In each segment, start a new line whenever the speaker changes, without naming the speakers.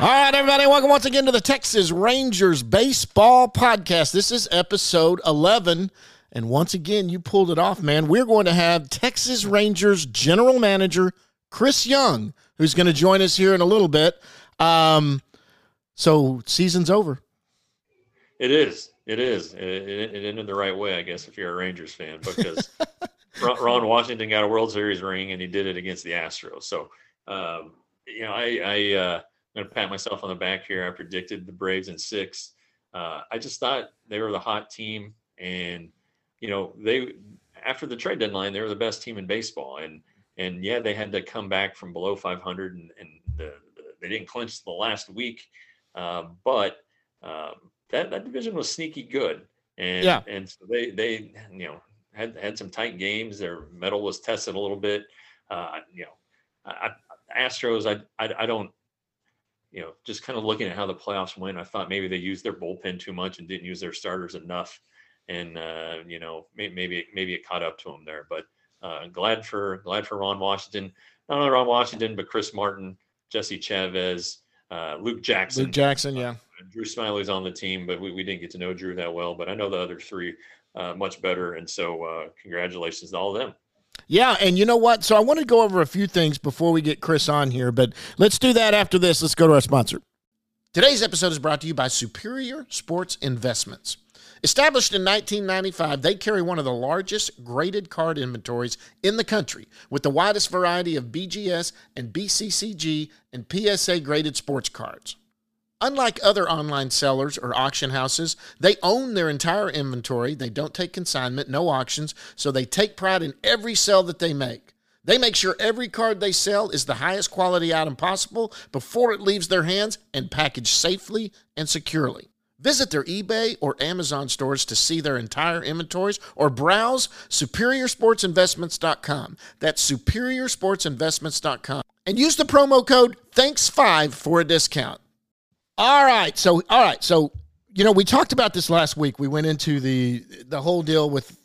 All right, everybody, welcome once again to the Texas Rangers Baseball Podcast. This is episode 11. And once again, you pulled it off, man. We're going to have Texas Rangers General Manager Chris Young, who's going to join us here in a little bit. Um, so, season's over.
It is. It is. It, it, it ended the right way, I guess, if you're a Rangers fan, because Ron Washington got a World Series ring and he did it against the Astros. So, um, you know, I, I, uh, I'm going to pat myself on the back here. I predicted the Braves in six. Uh, I just thought they were the hot team, and you know they after the trade deadline they were the best team in baseball, and and yeah they had to come back from below 500, and, and the, the, they didn't clinch the last week, uh, but um, that that division was sneaky good, and yeah. and so they they you know had had some tight games. Their mettle was tested a little bit. Uh, you know, I, Astros I, I I don't you know, just kind of looking at how the playoffs went, I thought maybe they used their bullpen too much and didn't use their starters enough, and uh, you know, maybe maybe it caught up to them there. But uh, glad for glad for Ron Washington, not only Ron Washington, but Chris Martin, Jesse Chavez, uh, Luke Jackson.
Luke Jackson, yeah.
Uh, Drew Smyly's on the team, but we, we didn't get to know Drew that well. But I know the other three uh, much better, and so uh, congratulations to all of them.
Yeah, and you know what? So I want to go over a few things before we get Chris on here, but let's do that after this. Let's go to our sponsor. Today's episode is brought to you by Superior Sports Investments. Established in 1995, they carry one of the largest graded card inventories in the country with the widest variety of BGS and BCCG and PSA graded sports cards. Unlike other online sellers or auction houses, they own their entire inventory. They don't take consignment, no auctions, so they take pride in every sale that they make. They make sure every card they sell is the highest quality item possible before it leaves their hands and packaged safely and securely. Visit their eBay or Amazon stores to see their entire inventories or browse superiorsportsinvestments.com. That's superiorsportsinvestments.com. And use the promo code THANKS5 for a discount. All right. So, all right. So, you know, we talked about this last week. We went into the the whole deal with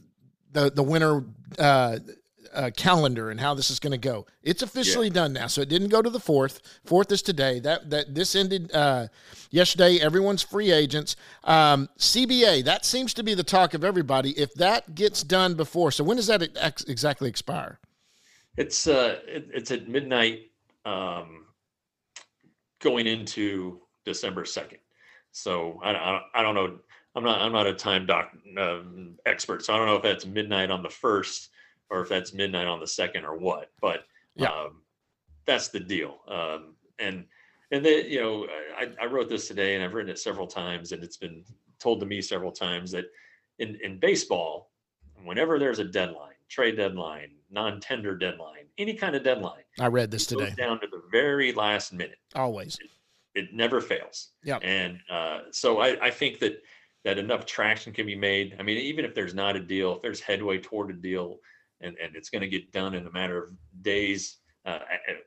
the the winter uh, uh, calendar and how this is going to go. It's officially yeah. done now. So it didn't go to the fourth. Fourth is today. That that this ended uh, yesterday. Everyone's free agents. Um, CBA. That seems to be the talk of everybody. If that gets done before, so when does that ex- exactly expire?
It's uh, it, it's at midnight. Um, going into December 2nd. So I, I, I don't know. I'm not I'm not a time doc uh, expert, so I don't know if that's midnight on the first or if that's midnight on the second or what. But yeah. um, that's the deal. Um, and and then you know I, I wrote this today, and I've written it several times, and it's been told to me several times that in in baseball, whenever there's a deadline, trade deadline, non-tender deadline, any kind of deadline,
I read this today
down to the very last minute.
Always.
It, never fails.
Yeah.
And uh, so I, I think that that enough traction can be made. I mean, even if there's not a deal, if there's headway toward a deal, and, and it's going to get done in a matter of days, uh,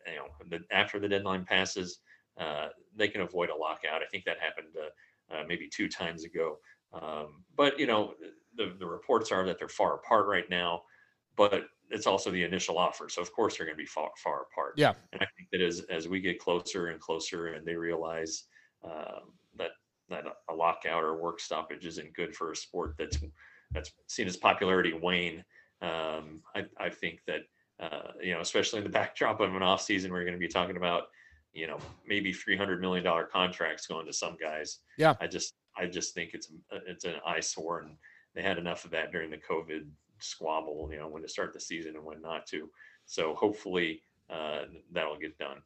you know, the, after the deadline passes, uh, they can avoid a lockout. I think that happened uh, uh maybe two times ago. Um, but you know, the, the reports are that they're far apart right now. But it's also the initial offer. So of course they're going to be far far apart.
Yeah.
And I think that as as we get closer and closer, and they realize um, that that a lockout or work stoppage isn't good for a sport that's that's seen its popularity wane. Um, I, I think that uh, you know, especially in the backdrop of an off season, we're going to be talking about you know maybe three hundred million dollar contracts going to some guys.
Yeah.
I just I just think it's it's an eyesore, and they had enough of that during the COVID squabble, you know, when to start the season and when not to. So hopefully uh, that'll get done.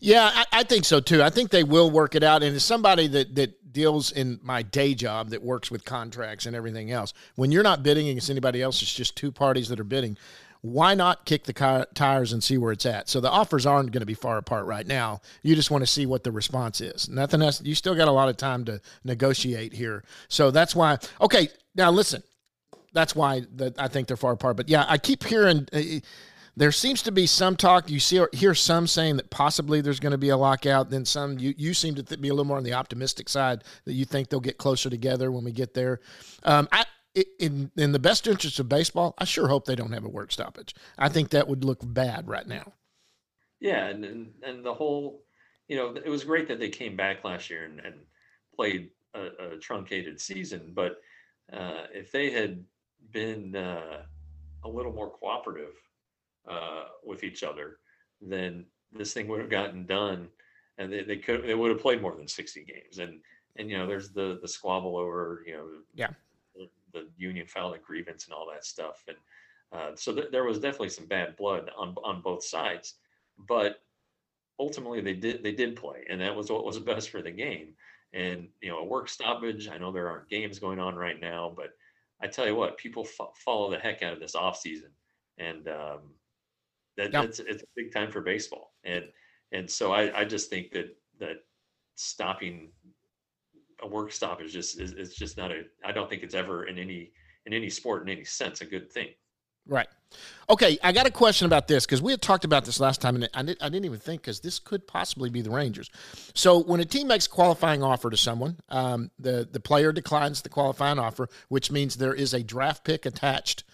Yeah, I, I, think so too. I think they will work it out. And as somebody that that deals in my day job that works with contracts and everything else, when you're not bidding against anybody else, it's just two parties that are bidding. why not kick the tires and see where it's at? So the offers aren't going to be far apart right now. You just want to see what the response is. Nothing else. You still got a lot of time to negotiate here. So that's why. Okay, now listen. That's why that I think they're far apart. But yeah, I keep hearing. Uh, there seems to be some talk. You see, hear some saying that possibly there's going to be a lockout. Then some. You you seem to th- be a little more on the optimistic side that you think they'll get closer together when we get there. Um, I in in the best interest of baseball, I sure hope they don't have a work stoppage. I think that would look bad right now.
Yeah, and and, and the whole, you know, it was great that they came back last year and, and played a, a, truncated season. But uh, if they had been uh, a little more cooperative uh, with each other, then this thing would have gotten done, and they, they could they would have played more than sixty games. And and you know, there's the the squabble over you know
yeah
the union filed a grievance and all that stuff. And uh, so th- there was definitely some bad blood on on both sides, but ultimately they did they did play, and that was what was best for the game. And you know, a work stoppage. I know there aren't games going on right now, but I tell you what, people f- follow the heck out of this off season, and um, that, yep. it's it's a big time for baseball. And and so I, I just think that that stopping a work stop is just is, is just not a I don't think it's ever in any in any sport in any sense a good thing.
Right. Okay, I got a question about this because we had talked about this last time, and I, did, didn't even think because this could possibly be the Rangers. So when a team makes a qualifying offer to someone, um, the the player declines the qualifying offer, which means there is a draft pick attached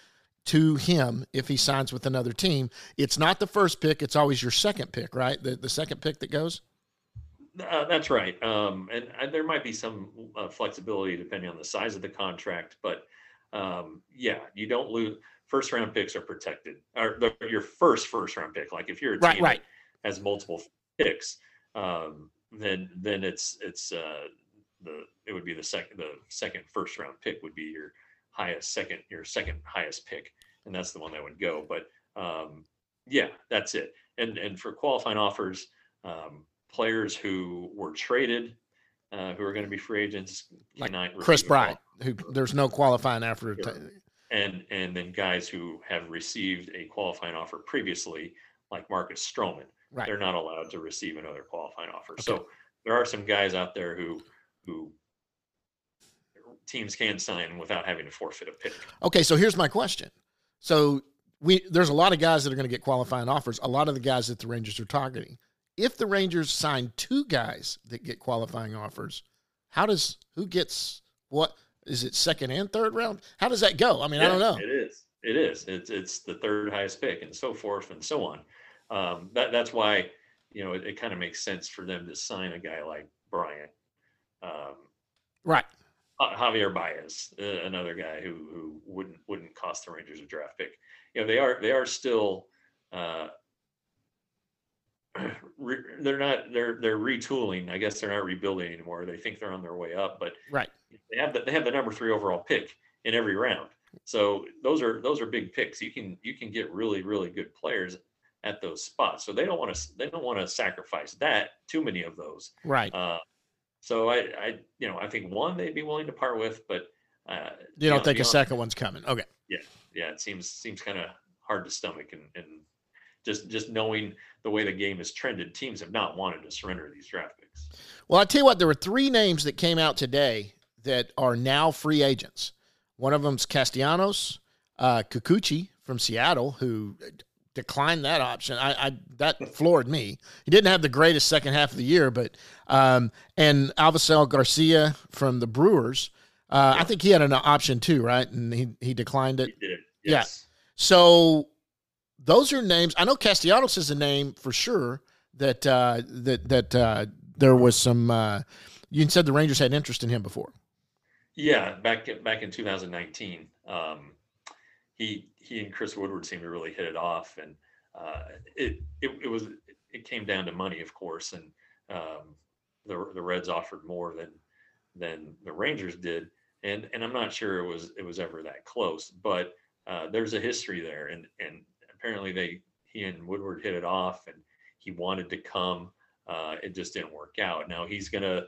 to him if he signs with another team. It's not the first pick; it's always your second pick, right? The the second pick that goes.
Uh, that's right. Um, and, and, there might be some uh, flexibility depending on the size of the contract, but um, yeah, you don't lose. First round picks are protected, or the, your first first round pick. Like if you're a team right, that has multiple picks, um, then then it's it's uh, the it would be the second the second first round pick would be your highest second your second highest pick, and that's the one that would go. But um, yeah, that's it. And and for qualifying offers. Um, players who were traded, uh, who are going to be free agents,
like Kris Bryant, who there's no qualifying after. Sure.
And and then guys who have received a qualifying offer previously, like Marcus Stroman, right. they're not allowed to receive another qualifying offer. Okay. So there are some guys out there who who teams can sign without having to forfeit a pick.
Okay, so here's my question. So we there's a lot of guys that are going to get qualifying offers. A lot of the guys that the Rangers are targeting if the Rangers sign two guys that get qualifying offers, how does who gets what? Is it second and third round? How does that go? I mean, yeah, I don't know.
It is. It is. It's it's the third highest pick, and so forth and so on. Um, that that's why you know it, it kind of makes sense for them to sign a guy like Bryant. Um,
right.
Javier Baez, uh, another guy who who wouldn't wouldn't cost the Rangers a draft pick. You know, they are they are still uh, they're not they're they're retooling. I guess they're not rebuilding anymore. They think they're on their way up, but
right
they have the, they have the number three overall pick in every round. So those are those are big picks. You can you can get really really good players at those spots. So they don't want to they don't want to sacrifice that too many of those.
Right. Uh,
so I I you know I think one they'd be willing to part with, but
uh, you don't know, think a second one's coming. Okay.
Yeah, yeah. It seems seems kind of hard to stomach and and just just knowing the way the game has trended, teams have not wanted to surrender these draft picks.
Well, I tell you what, there were three names that came out today that are now free agents. One of them's Castellanos, uh, Kikuchi from Seattle, who declined that option. I, I, that floored me. He didn't have the greatest second half of the year, but um, and Avisail Garcia from the Brewers. Uh, yeah. I think he had an option too, right? And he he declined it.
He did.
Yes. Yeah. So those are names. I know Castellanos is a name for sure that uh, that that uh, there was some. Uh, you said the Rangers had interest in him before.
Yeah, back back in 2019, um, he he and Chris Woodward seemed to really hit it off, and uh, it, it it was it came down to money, of course, and um, the the Reds offered more than than the Rangers did, and and I'm not sure it was it was ever that close, but uh, there's a history there, and and apparently they he and Woodward hit it off, and he wanted to come. Uh, it just didn't work out. Now he's gonna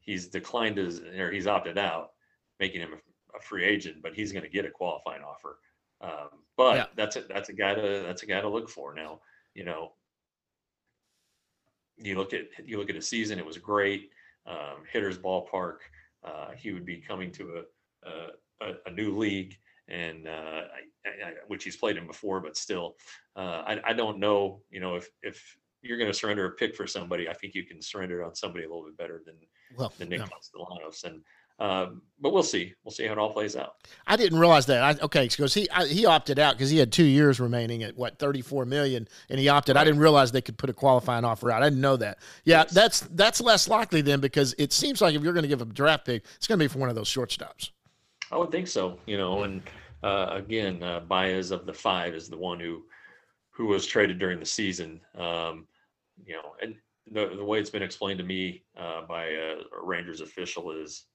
he's declined his or he's opted out, making him a, a free agent, but he's gonna get a qualifying offer Um, but
Yeah.
that's a that's a guy to that's a guy to look for now. You know, you look at you look at a season; it was great. Um, hitters ballpark. Uh, he would be coming to a a, a, a new league, and uh, I, I, which he's played in before, but still, uh, I, I don't know. You know, if if you're going to surrender a pick for somebody, I think you can surrender it on somebody a little bit better than
Well,
than Nick
yeah.
And um, but we'll see. We'll see how it all plays out.
I didn't realize that. I, okay, because he I, he opted out because he had two years remaining at what thirty four million, and he opted. I didn't realize they could put a qualifying offer out. I didn't know that. Yeah,
Yes.
that's that's less likely then because it seems like if you're going to give a draft pick, it's going to be for one of those shortstops.
I would think so. You know, and uh, again, uh, Baez of the five is the one who who was traded during the season. Um, you know, and the the way it's been explained to me uh, by a, a Rangers official is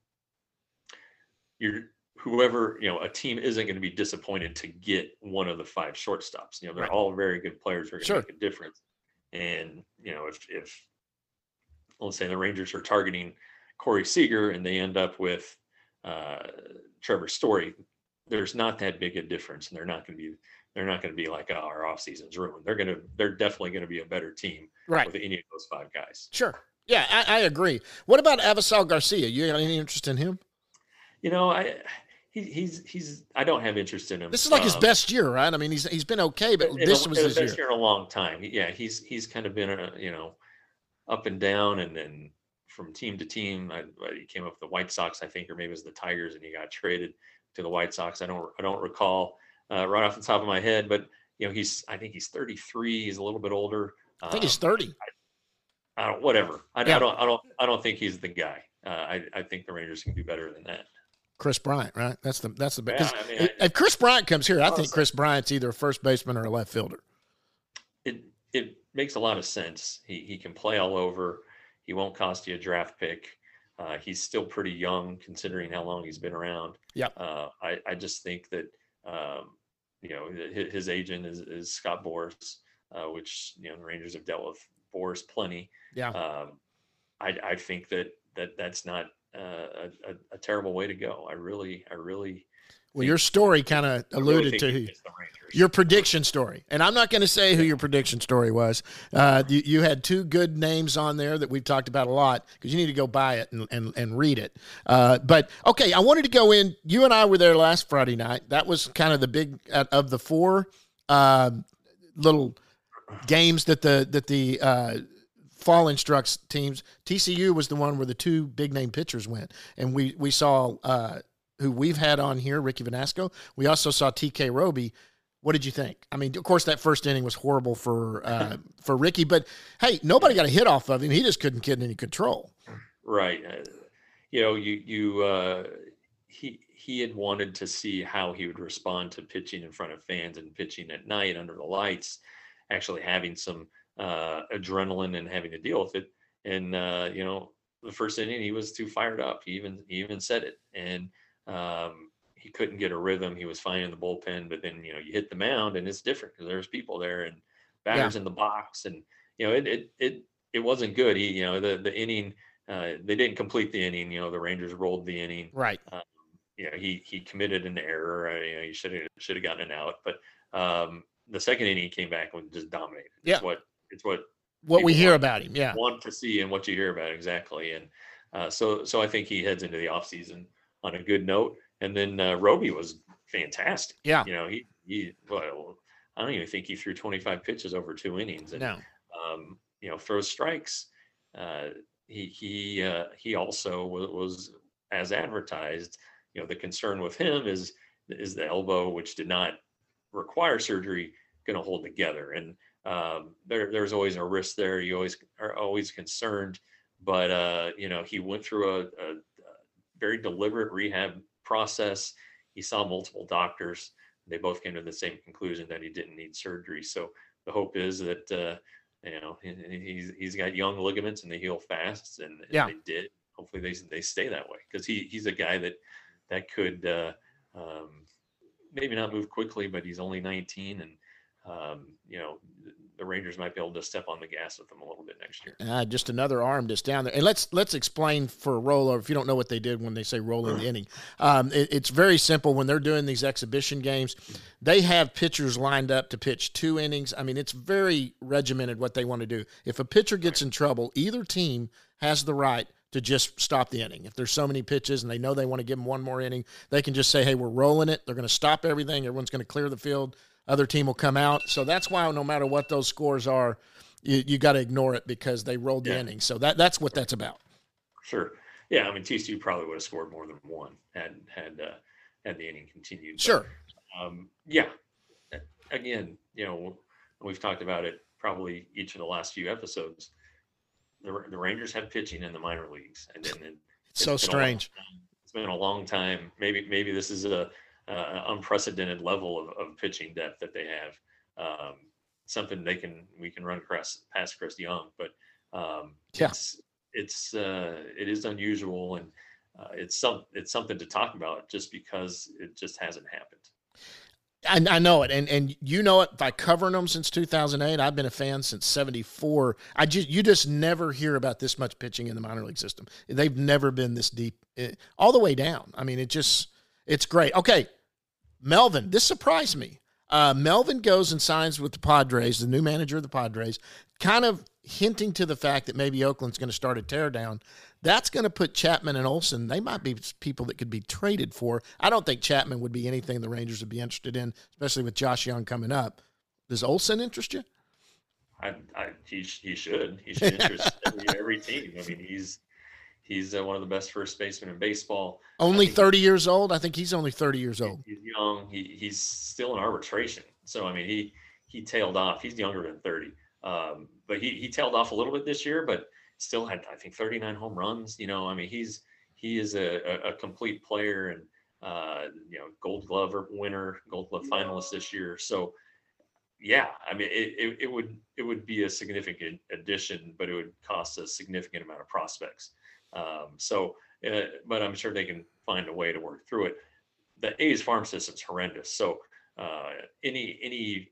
you're whoever you know a team isn't going to be disappointed to get one of the five shortstops. You know, they're
Right.
all very good players who are going to
Sure.
make a difference. And you know, if if let's say the Rangers are targeting Corey Seager and they end up with uh, Trevor Story, there's not that big a difference, and they're not going to be they're not going to be like oh, our off season's ruined. They're going to they're definitely going to be a better team
Right.
with any of those five guys.
Sure. Yeah, I, I agree. What about Avisail Garcia? You got any interest in him?
You know, I he, he's he's I don't have interest in him.
This is like his
Um,
best year, right? I mean, he's he's been okay, but this
a,
was his
best
year.
year in a long time. Yeah, he's he's kind of been a you know up and down, and then from team to team. I, I- he came up with the White Sox, I think, or maybe it was the Tigers, and he got traded to the White Sox. I don't I don't recall uh, right off the top of my head, but you know he's I think he's 33. He's a little bit older.
I think he's
Um,
thirty.
I don't whatever. I,
Yeah.
I don't I don't I don't think he's the guy. Uh, I I think the Rangers can do better than that.
Kris Bryant, right? That's the that's the
Yeah, I mean,
if Kris Bryant comes here, I think. Kris Bryant's either a first baseman or a left fielder.
it it makes a lot of sense. He he can play all over. He won't cost you a draft pick. Uh, he's still pretty young considering how long he's been around.
Yep.
Uh, I I just think that um, you know his, his agent is, is Scott Boras, uh, which you know the Rangers have dealt with Boras plenty.
Yeah.
Um, I I think that that that's not uh, a, a, a terrible way to go. I really I really
Well, your story kind of
I really
alluded to
he
who-
gets the Rangers.
your prediction story, and I'm not going to say who your prediction story was. Uh, you, you had two good names on there that we've talked about a lot because you need to go buy it and, and, and read it. Uh, but okay, I wanted to go in. You and I were there last Friday night. That was kind of the big uh, of the four uh, little games that the that the uh, fall instructs teams. TCU was the one where the two big name pitchers went, and we we saw uh, who we've had on here, Ricky Vanasco. We also saw TK Roby. What did you think? I mean, of course, that first inning was horrible for uh, for Ricky, but hey, nobody got a hit off of him. He just couldn't get any control.
Right. Uh, you know, you you uh, he he had wanted to see how he would respond to pitching in front of fans and pitching at night under the lights, actually having some uh, adrenaline and having to deal with it. And uh, you know, the first inning he was too fired up. He even he even said it, and um, he couldn't get a rhythm. He was fine in the bullpen, but then you know you hit the mound and it's different because there's people there and batters in the box, and you know it it it it wasn't good. He you know the the inning uh, they didn't complete the inning. You know the Rangers rolled the inning.
Right.
Um, You know he he committed an error. Uh, you know he should have should have gotten an out, but um, the second inning he came back and just dominated.
Yeah.
It's what it's what
What we hear
want-
about him, yeah.
want to see and what you hear about exactly. And uh, so so I think he heads into the offseason on a good note. And then uh, Roby was fantastic.
Yeah.
You know, he he well, I don't even think he threw 25 pitches over two innings and
No.
um, you know, throws strikes. Uh, he he uh, he also was, was as advertised. You know, the concern with him is is the elbow, which did not require surgery, going to hold together. And um, there there's always a risk there. You always are always concerned, but uh, you know, he went through a, a, a very deliberate rehab process. He saw multiple doctors. They both came to the same conclusion that he didn't need surgery. So the hope is that uh, you know he's he's got young ligaments and they heal fast, and, and
Yeah.
they did. Hopefully they they stay that way because he he's a guy that that could uh, um, maybe not move quickly, but he's only 19, and um, you know the Rangers might be able to step on the gas with them a little bit next year.
Uh, just another arm just down there. And let's let's explain for a rollover if you don't know what they did when they say rolling the inning. Um, it, it's very simple when they're doing these exhibition games. They have pitchers lined up to pitch two innings. I mean, it's very regimented what they want to do. If a pitcher gets in trouble, either team has the right to just stop the inning. If there's so many pitches and they know they want to give them one more inning, they can just say, "Hey, we're rolling it." They're going to stop everything. Everyone's going to clear the field other team will come out. So that's why no matter what those scores are, you, you got to ignore it because they rolled the yeah. inning. So that that's what that's about.
Sure. Yeah, I mean TCU probably would have scored more than one had had uh, had the inning continued.
Sure.
um, yeah. Again, you know, we've talked about it probably each of the last few episodes. The, the Rangers have pitching in the minor leagues, and then
it's so strange.
It's been a long time. Maybe maybe this is a uh, unprecedented level of, of pitching depth that they have. Um, something they can we can run across past Chris Young, but um, yeah. it's it's uh, it is unusual and uh, it's some it's something to talk about just because it just hasn't happened.
I, I know it, and and you know it by covering them since 2008. I've been a fan since '74. I just you just never hear about this much pitching in the minor league system. They've never been this deep, eh, all the way down. I mean, it just it's great. Okay, Melvin, this surprised me. Uh, Melvin goes and signs with the Padres, the new manager of the Padres, kind of hinting to the fact that maybe Oakland's going to start a teardown. That's going to put Chapman and Olson. They might be people that could be traded for. I don't think Chapman would be anything the Rangers would be interested in, especially with Josh Jung coming up. Does Olson interest you?
I, I he, he should. He should interest every, every team. I mean, he's He's uh, one of the best first basemen in baseball.
Only 30 years old. I think he's only 30 years old.
He's young. He, he's still in arbitration. So I mean, he he tailed off. He's younger than 30, um, but he he tailed off a little bit this year, but still had I think 39 home runs. You know, I mean, he's he is a, a, a complete player and uh, you know, Gold Glove winner, Gold Glove finalist this year. So yeah, I mean, it, it, it, would it would be a significant addition, but it would cost a significant amount of prospects. Um, so, uh, but I'm sure they can find a way to work through it. The A's farm system's horrendous. So, uh, any any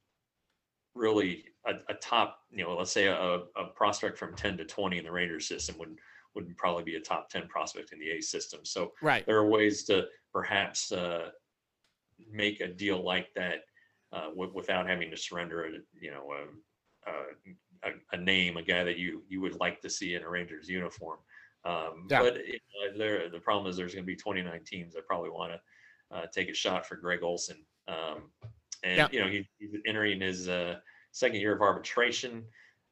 really a, a, top, you know, let's say a, a prospect from 10 to 20 in the Rangers system would would probably be a top 10 prospect in the A system. So,
right,
there are ways to perhaps uh, make a deal like that uh, w- without having to surrender, a, you know, a, a, a, name, a guy that you you would like to see in a Rangers uniform. Um, yeah. But you know, there, the problem is there's going to be 29 teams that probably want to uh, take a shot for Greg Olson. Um, and yeah. you know he, he's entering his uh, second year of arbitration.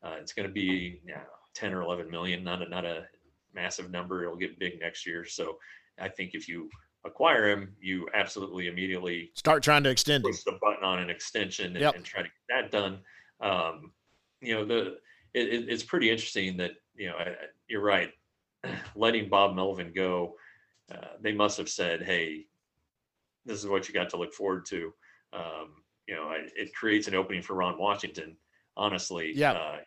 Uh, it's going to be you know, 10 or 11 million, not a not a massive number. It'll get big next year. So I think if you acquire him, you absolutely immediately
start trying to extend
push the button on an extension and, yep. and try to get that done. Um, you know the it, it's pretty interesting that you know you're right letting Bob Melvin go, uh, they must have said, "Hey, this is what you got to look forward to." Um, you know, I, it creates an opening for Ron Washington. Honestly,
yeah, uh,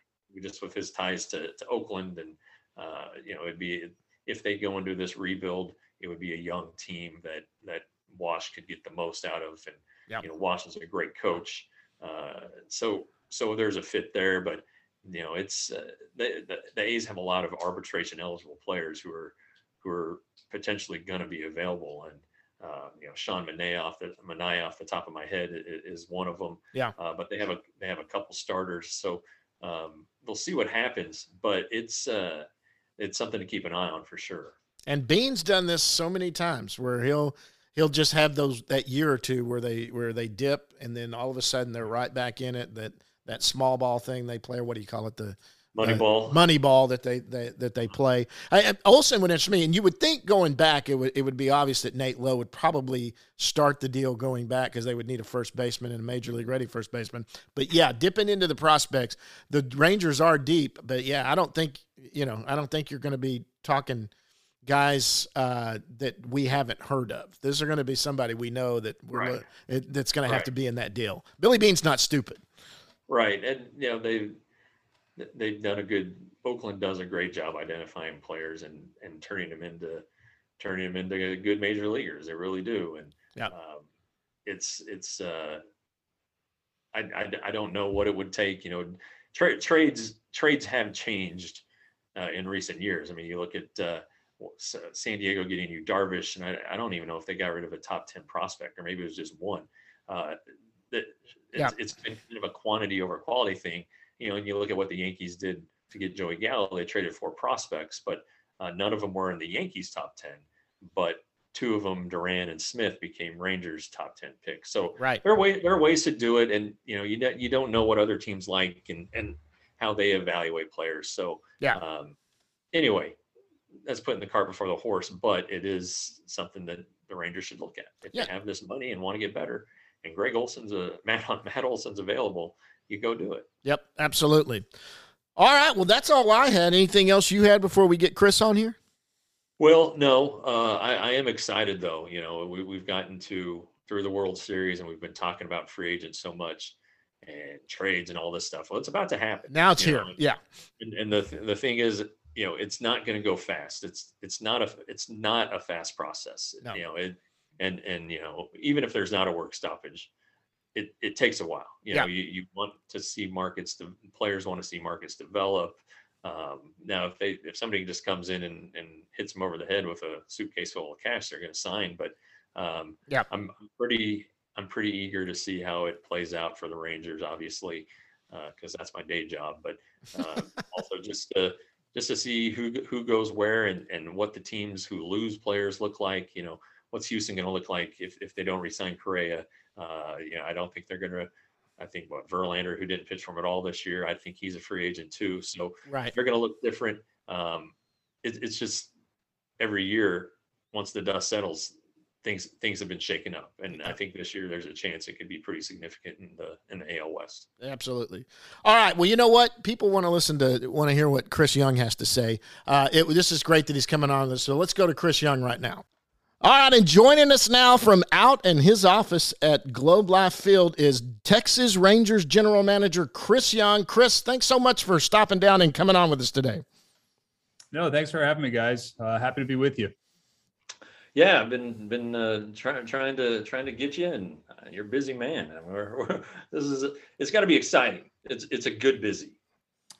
just with his ties to, to Oakland, and uh, you know, it'd be if they go into this rebuild, it would be a young team that that Wash could get the most out of, and yep. you know, Wash is a great coach. Uh, so so there's a fit there, but you know, it's uh, the, the, the A's have a lot of arbitration eligible players who are who are potentially going to be available, and uh, you know, Sean Manaea off the off the top of my head is, one of them.
Yeah.
Uh, but they have a they have a couple starters, so um, we'll see what happens. But it's uh, it's something to keep an eye on for sure.
And Beane's done this so many times where he'll he'll just have those that year or two where they where they dip and then all of a sudden they're right back in it that that small ball thing they play, or what do you call it? The
money uh, ball,
money ball that they, they that they play. I, Olson would interest me, and you would think going back, it would it would be obvious that Nate Lowe would probably start the deal going back because they would need a first baseman and a major league ready first baseman. But yeah, dipping into the prospects, the Rangers are deep, but yeah, I don't think you know, I don't think you're going to be talking guys uh, that we haven't heard of. These are going to be somebody we know that we're right. it, that's going to have to be in that deal. Billy Beane's not stupid.
Right, and you know they've they've done a good. Oakland does a great job identifying players and and turning them into turning them into good major leaguers. They really do, and
yeah, um,
it's it's. Uh, I, I I don't know what it would take. You know, tra- trades trades have changed uh, in recent years. I mean, you look at uh, San Diego getting Yu Darvish, and I, I, don't even know if they got rid of a top ten prospect, or maybe it was just one. Uh, that it's, yeah. it's been kind of a quantity over quality thing, you know. And you look at what the Yankees did to get Joey Gallo; they traded four prospects, but uh, none of them were in the Yankees top ten. But two of them, Duran and Smith, became Rangers top ten picks. So
right.
there are ways there are ways to do it, and you know you you don't know what other teams like and and how they evaluate players. So
yeah.
Um, anyway, that's putting the cart before the horse, but it is something that the Rangers should look at if yeah. they have this money and want to get better. And Greg Olson's a Matt Matt Olson's available. You go do it.
Yep, absolutely. All right. Well, that's all I had. Anything else you had before we get Chris on here?
Well, no. Uh, I, I am excited though. You know, we, we've gotten to through the World Series and we've been talking about free agents so much and trades and all this stuff. Well, it's about to happen.
Now it's here.
Know?
Yeah.
And, and the the thing is, you know, it's not going to go fast. It's it's not a it's not a fast process. No. You know, it and and you know, even if there's not a work stoppage, it it takes a while. You know, you, you want to see markets. The players want to see markets develop. Um, now, if they if somebody just comes in and, and hits them over the head with a suitcase full of cash, they're going to sign. But um,
yeah,
I'm pretty I'm pretty eager to see how it plays out for the Rangers, obviously, because uh, that's my day job. But uh, also just to just to see who who goes where and and what the teams who lose players look like. You know, what's Houston going to look like if if they don't resign Correa? Uh, you know, I don't think they're going to. I think what Verlander, who didn't pitch from it all this year, I think he's a free agent too. So
right.
they're going to look different. Um, it, it's just every year, once the dust settles, things things have been shaken up, and I think this year there's a chance it could be pretty significant in the in the AL West.
Absolutely. All right. Well, you know what? People want to listen to want to hear what Chris Young has to say. Uh, it, this is great that he's coming on this. So let's go to Chris Young right now. All right, and joining us now from out in his office at Globe Life Field is Texas Rangers General Manager Chris Young. Chris, thanks so much for stopping down and coming on with us today.
No, thanks for having me, guys. Uh, happy to be with you.
Yeah, I've been been uh, trying trying to trying to get you, and uh, you're a busy man. I mean, we're, we're, this is a, it's got to be exciting. It's it's a good busy.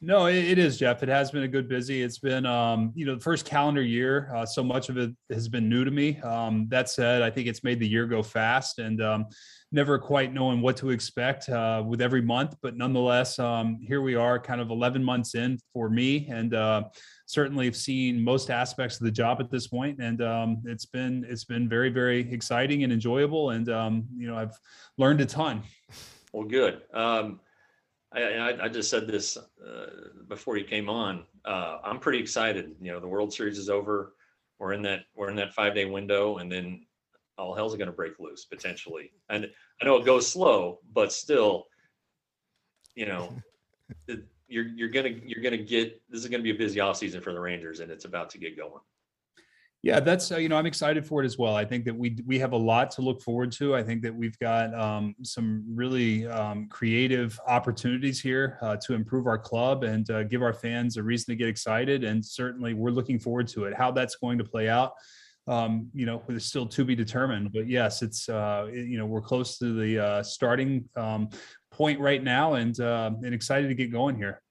No, it, it is, Jeff. It has been a good busy. It's been, um, you know, the first calendar year. Uh, so much of it has been new to me. Um, that said, I think it's made the year go fast, and um, never quite knowing what to expect uh, with every month. But nonetheless, um, here we are, kind of 11 months in for me, and uh, certainly have seen most aspects of the job at this point. and um, it's been it's been very very exciting and enjoyable, and um, you know I've learned a ton.
Well, good. Um, I, I, just said this uh, before you came on. Uh, I'm pretty excited. You know, the World Series is over. We're in that we're in that five day window, and then all hell's going to break loose potentially. And I know it goes slow, but still, you know, it, you're you're gonna you're gonna get this is gonna be a busy off season for the Rangers, and it's about to get going.
Yeah, that's uh, you know I'm excited for it as well. I think that we we have a lot to look forward to. I think that we've got um, some really um, creative opportunities here uh, to improve our club and uh, give our fans a reason to get excited. And certainly, we're looking forward to it. How that's going to play out, um, you know, it's still to be determined. But yes, it's uh, you know we're close to the uh, starting um, point right now, and uh, and excited to get going here.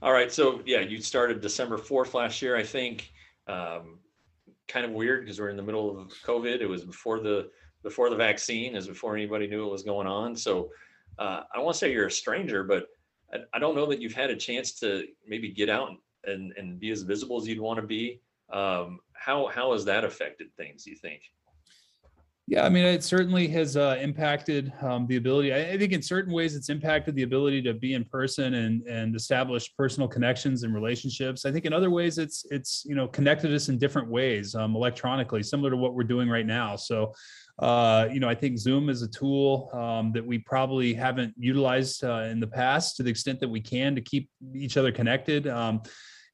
All right, so yeah, you started December fourth last year, I think. Um, kind of weird because we're in the middle of COVID. It was before the before the vaccine, as before anybody knew what was going on. So uh, I won't want to say you're a stranger, but I, I, don't know that you've had a chance to maybe get out and and be as visible as you'd want to be. Um, how how has that affected things? You think?
Yeah, I mean, it certainly has uh, impacted um, the ability. I, I, think in certain ways, it's impacted the ability to be in person and and establish personal connections and relationships. I think in other ways, it's it's you know connected us in different ways um, electronically, similar to what we're doing right now. So, uh, you know, I think Zoom is a tool um, that we probably haven't utilized uh, in the past to the extent that we can to keep each other connected.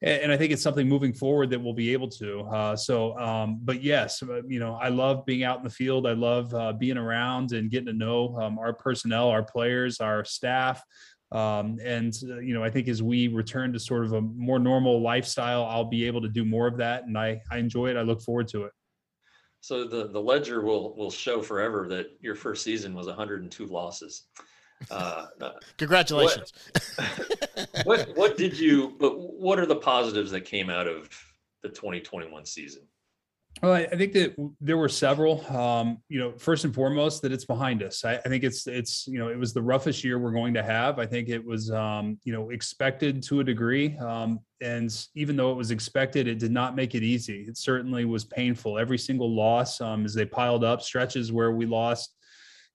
And I think it's something moving forward that we'll be able to. Uh, so, um, but yes, uh, you know, I love being out in the field. I love uh, being around and getting to know um, our personnel, our players, our staff. Um, and uh, you know, I think as we return to sort of a more normal lifestyle, I'll be able to do more of that, and I I enjoy it. I look forward to it.
So the the ledger will will show forever that your first season was 102 losses. Uh,
Congratulations.
What, what what did you? But what are the positives that came out of the 2021 season?
Well, I, I think that there were several. Um, you know, first and foremost, that it's behind us. I, I, think it's it's you know it was the roughest year we're going to have. I think it was um, you know expected to a degree, um, and even though it was expected, it did not make it easy. It certainly was painful. Every single loss, um, as they piled up, stretches where we lost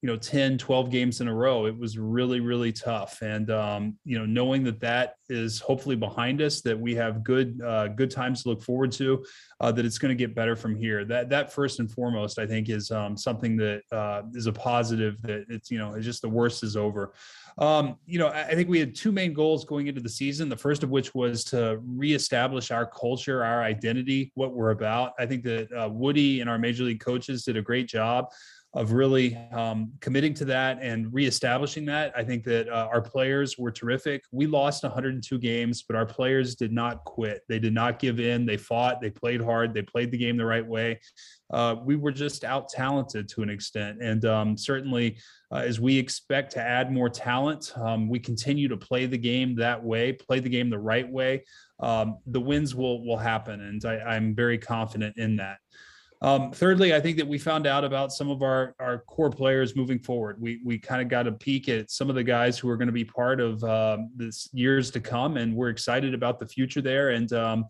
you know 10 12 games in a row it was really really tough. And um, you know knowing that that is hopefully behind us that we have good uh, good times to look forward to uh, that it's going to get better from here. That that first and foremost i think is um, something that uh, is a positive that it's you know it's just the worst is over. Um, you know I, I think we had two main goals going into the season the first of which was to reestablish our culture our identity what we're about. I think that uh, woody and our major league coaches did a great job of really um, committing to that and reestablishing that. I think that uh, our players were terrific. We lost 102 games, but our players did not quit. They did not give in. They fought. They played hard. They played the game the right way. Uh, we were just out talented to an extent, and um, certainly. Uh, as we expect to add more talent, um, we continue to play the game that way, play the game the right way. Um, the wins will will happen, and I, I'm very confident in that. Um, thirdly, I think that we found out about some of our our core players moving forward. We we kind of got a peek at some of the guys who are going to be part of um, this years to come, and we're excited about the future there. And um,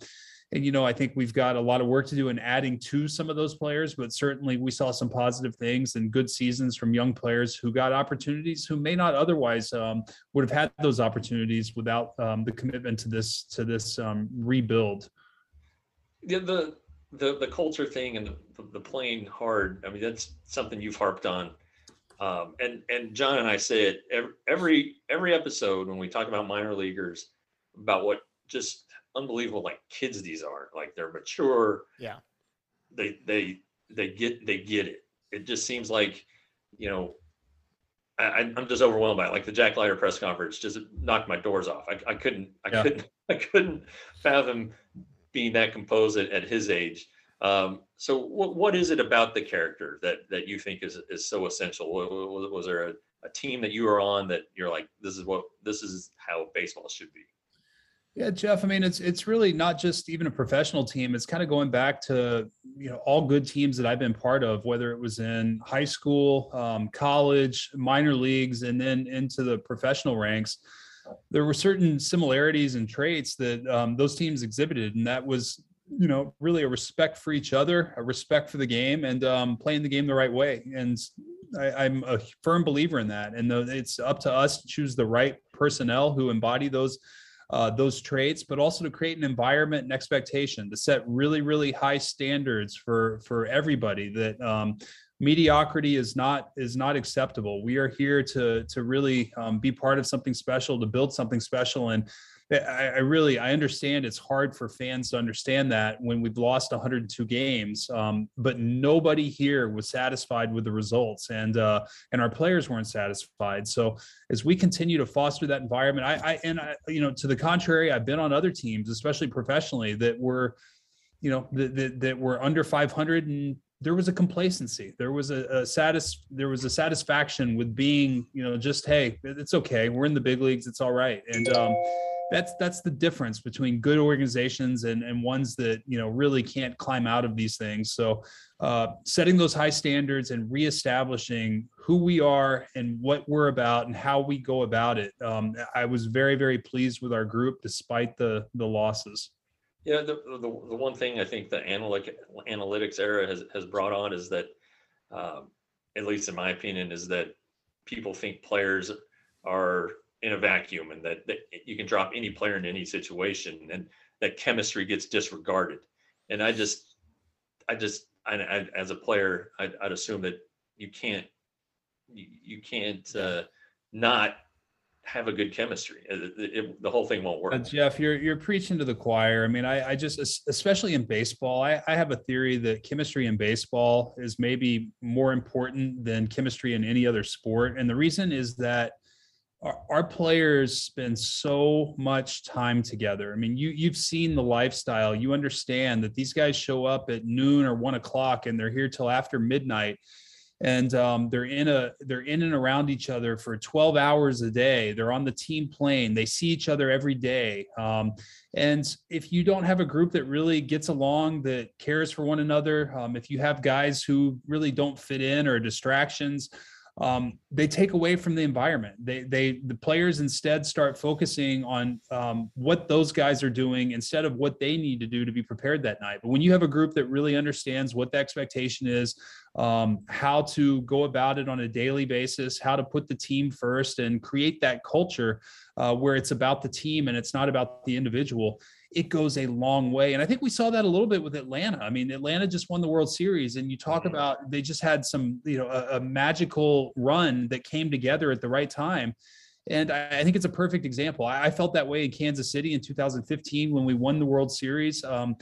and you know, I think we've got a lot of work to do in adding to some of those players, but certainly we saw some positive things and good seasons from young players who got opportunities who may not otherwise um, would have had those opportunities without um, the commitment to this to this um, rebuild.
Yeah, the the the culture thing and the, the playing hard. I mean, that's something you've harped on. Um, and and John and I say it every, every every episode when we talk about minor leaguers about what just unbelievable like kids these are. Like they're mature.
Yeah.
They they they get they get it. It just seems like you know I, am just overwhelmed by it. Like the Jack Leiter press conference just knocked my doors off. I, I couldn't, I yeah. couldn't, I couldn't fathom being that composed at, at his age. Um, so what, what is it about the character that, that you think is, is so essential? Was, was there a, a team that you were on that you're like, this is what, this is how baseball should be?
Yeah, Jeff. I mean, it's it's really not just even a professional team. It's kind of going back to you know all good teams that I've been part of, whether it was in high school, um, college, minor leagues, and then into the professional ranks there were certain similarities and traits that um, those teams exhibited, and that was you know really a respect for each other, a respect for the game, and um, playing the game the right way. And I, am a firm believer in that. And the, it's up to us to choose the right personnel who embody those. Uh, those traits, but also to create an environment and expectation to set really, really high standards for for everybody. That um, mediocrity is not is not acceptable. We are here to to really um, be part of something special, to build something special, and I, I, really I understand it's hard for fans to understand that when we've lost 102 games, um, but nobody here was satisfied with the results, and uh, and our players weren't satisfied. So as we continue to foster that environment, I, I and I, you know to the contrary, I've been on other teams, especially professionally, that were you know that, that, that were under 500 and there was a complacency. There was a, a satis there was a satisfaction with being you know just hey it's okay. We're in the big leagues. It's all right. And um, that's that's the difference between good organizations and and ones that you know really can't climb out of these things. So uh, setting those high standards and reestablishing who we are and what we're about and how we go about it um, i was very very pleased with our group despite the the losses
yeah, the, the, the one thing I think the analytic, analytics era has, has brought on is that, um, at least in my opinion, is that people think players are in a vacuum and that, that you can drop any player in any situation and that chemistry gets disregarded. And I just, I just, I, I as a player, I'd, I'd, assume that you can't, you, you can't uh, not have a good chemistry. It, it, the whole thing won't work. Uh,
Jeff, you're you're preaching to the choir. I mean, I, I just especially in baseball, I, I have a theory that chemistry in baseball is maybe more important than chemistry in any other sport, and the reason is that our, our players spend so much time together. I mean, you you've seen the lifestyle. You understand that these guys show up at noon or one o'clock, and they're here till after midnight and um, they're in a they're in and around each other for 12 hours a day. They're on the team plane. They see each other every day. Um, and if you don't have a group that really gets along that cares for one another um, if you have guys who really don't fit in or distractions um, they take away from the environment. They they the players instead start focusing on um, what those guys are doing instead of what they need to do to be prepared that night. But when you have a group that really understands what the expectation is, um, how to go about it on a daily basis, how to put the team first, and create that culture uh, where it's about the team and it's not about the individual it goes a long way. And I think we saw that a little bit with Atlanta. I mean, Atlanta just won the World Series, and you talk mm-hmm. about they just had some, you know, a, a magical run that came together at the right time. And I, think it's a perfect example. I, felt that way in Kansas City in 2015 when we won the World Series. Um,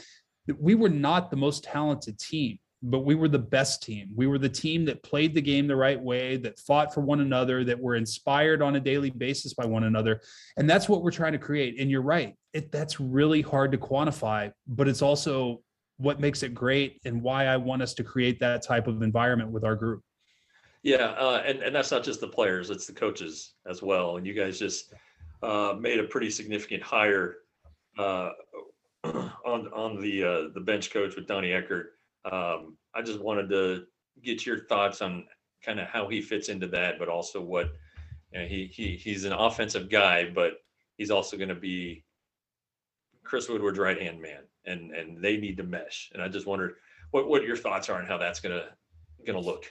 we were not the most talented team but we were the best team. We were the team that played the game the right way, that fought for one another, that were inspired on a daily basis by one another. And that's what we're trying to create. And you're right, it, that's really hard to quantify, but it's also what makes it great and why I want us to create that type of environment with our group.
Yeah, uh, and and that's not just the players; it's the coaches as well. And you guys just uh, made a pretty significant hire uh, on on the uh, the bench coach with Donnie Ecker. Um, I just wanted to get your thoughts on kind of how he fits into that, but also what you know, he he he's an offensive guy, but he's also going to be Chris Woodward's right hand man, and and they need to mesh. And I just wondered what what your thoughts are on how that's gonna gonna look.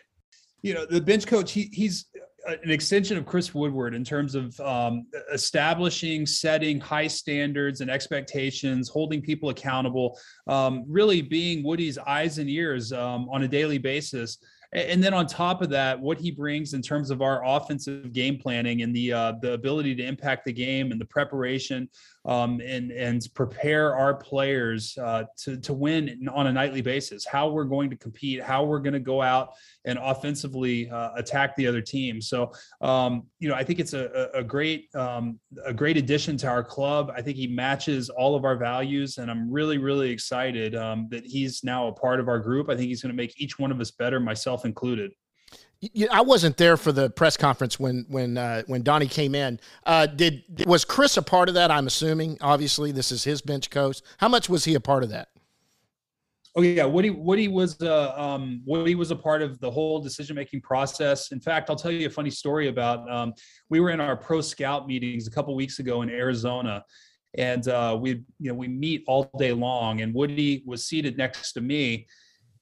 You know, the bench coach, he he's an extension of Chris Woodward in terms of um, establishing, setting high standards and expectations, holding people accountable, um, really being Woody's eyes and ears um, on a daily basis. And then on top of that, what he brings in terms of our offensive game planning and the uh, the ability to impact the game and the preparation um, and and prepare our players uh, to to win on a nightly basis. How we're going to compete, how we're going to go out and offensively uh, attack the other team. So um, you know, I think it's a, a great um, a great addition to our club. I think he matches all of our values, and I'm really really excited um, that he's now a part of our group. I think he's going to make each one of us better, myself included.
I wasn't there for the press conference when when uh, when Donnie came in. Uh, did was Chris a part of that? I'm assuming. Obviously, this is his bench coach. How much was he a part of that?
Oh yeah, Woody Woody was uh, um, Woody was a part of the whole decision making process. In fact, I'll tell you a funny story about. Um, we were in our pro scout meetings a couple weeks ago in Arizona, and uh, we you know we meet all day long, and Woody was seated next to me